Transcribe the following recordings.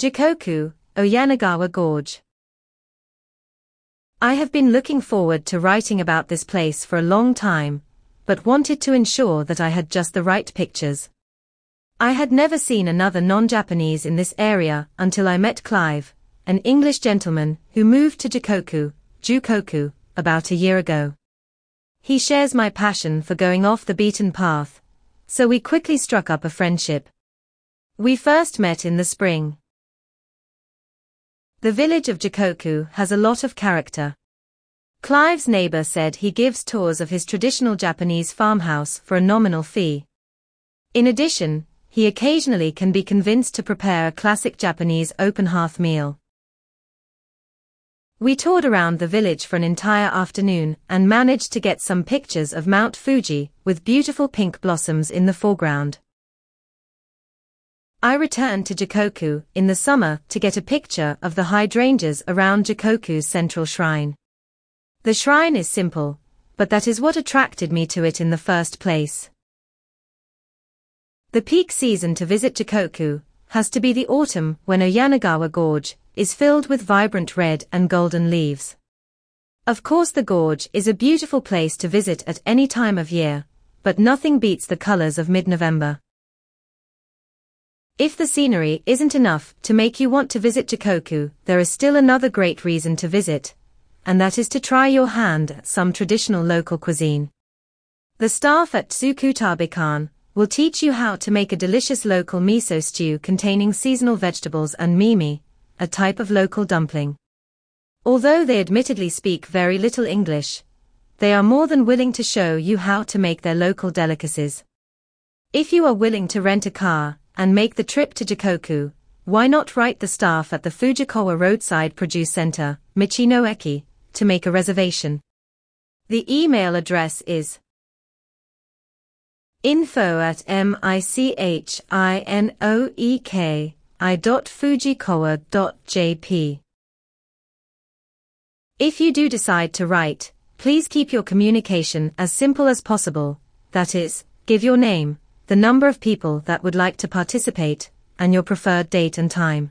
Jikoku, Oyanagawa Gorge. I have been looking forward to writing about this place for a long time, but wanted to ensure that I had just the right pictures. I had never seen another non-Japanese in this area until I met Clive, an English gentleman who moved to Jikoku, Jukoku, about a year ago. He shares my passion for going off the beaten path, so we quickly struck up a friendship. We first met in the spring. The village of Jikoku has a lot of character. Clive's neighbor said he gives tours of his traditional Japanese farmhouse for a nominal fee. In addition, he occasionally can be convinced to prepare a classic Japanese open hearth meal. We toured around the village for an entire afternoon and managed to get some pictures of Mount Fuji with beautiful pink blossoms in the foreground. I returned to Jokoku in the summer to get a picture of the hydrangeas around Jokoku's central shrine. The shrine is simple, but that is what attracted me to it in the first place. The peak season to visit Jokoku has to be the autumn when Oyanagawa Gorge is filled with vibrant red and golden leaves. Of course the gorge is a beautiful place to visit at any time of year, but nothing beats the colors of mid-November. If the scenery isn't enough to make you want to visit Tokoku, there is still another great reason to visit, and that is to try your hand at some traditional local cuisine. The staff at Tsukutabekan will teach you how to make a delicious local miso stew containing seasonal vegetables and mimi, a type of local dumpling. Although they admittedly speak very little English, they are more than willing to show you how to make their local delicacies. If you are willing to rent a car and make the trip to Jikoku, why not write the staff at the Fujikawa Roadside Produce Center, Michino Eki, to make a reservation? The email address is info at michinoek. If you do decide to write, please keep your communication as simple as possible, that is, give your name, the number of people that would like to participate, and your preferred date and time.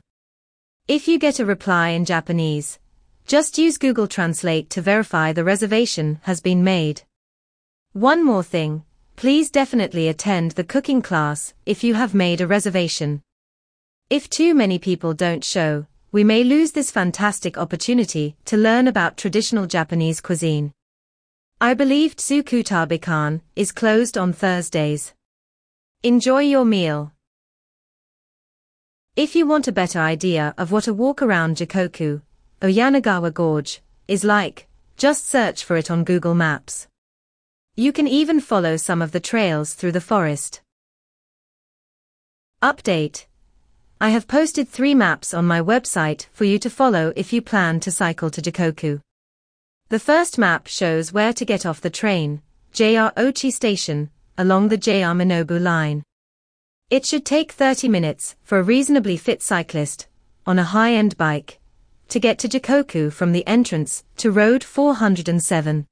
If you get a reply in Japanese, just use Google Translate to verify the reservation has been made. One more thing, please definitely attend the cooking class if you have made a reservation. If too many people don't show, we may lose this fantastic opportunity to learn about traditional Japanese cuisine. I believe Tsukutabekan is closed on Thursdays. Enjoy your meal. If you want a better idea of what a walk around Jikoku, Oyanagawa Gorge, is like, just search for it on Google Maps. You can even follow some of the trails through the forest. Update I have posted three maps on my website for you to follow if you plan to cycle to Jikoku. The first map shows where to get off the train, JR Ochi Station, along the JR Minobu line. It should take 30 minutes for a reasonably fit cyclist, on a high-end bike, to get to Jikoku from the entrance to Road 407.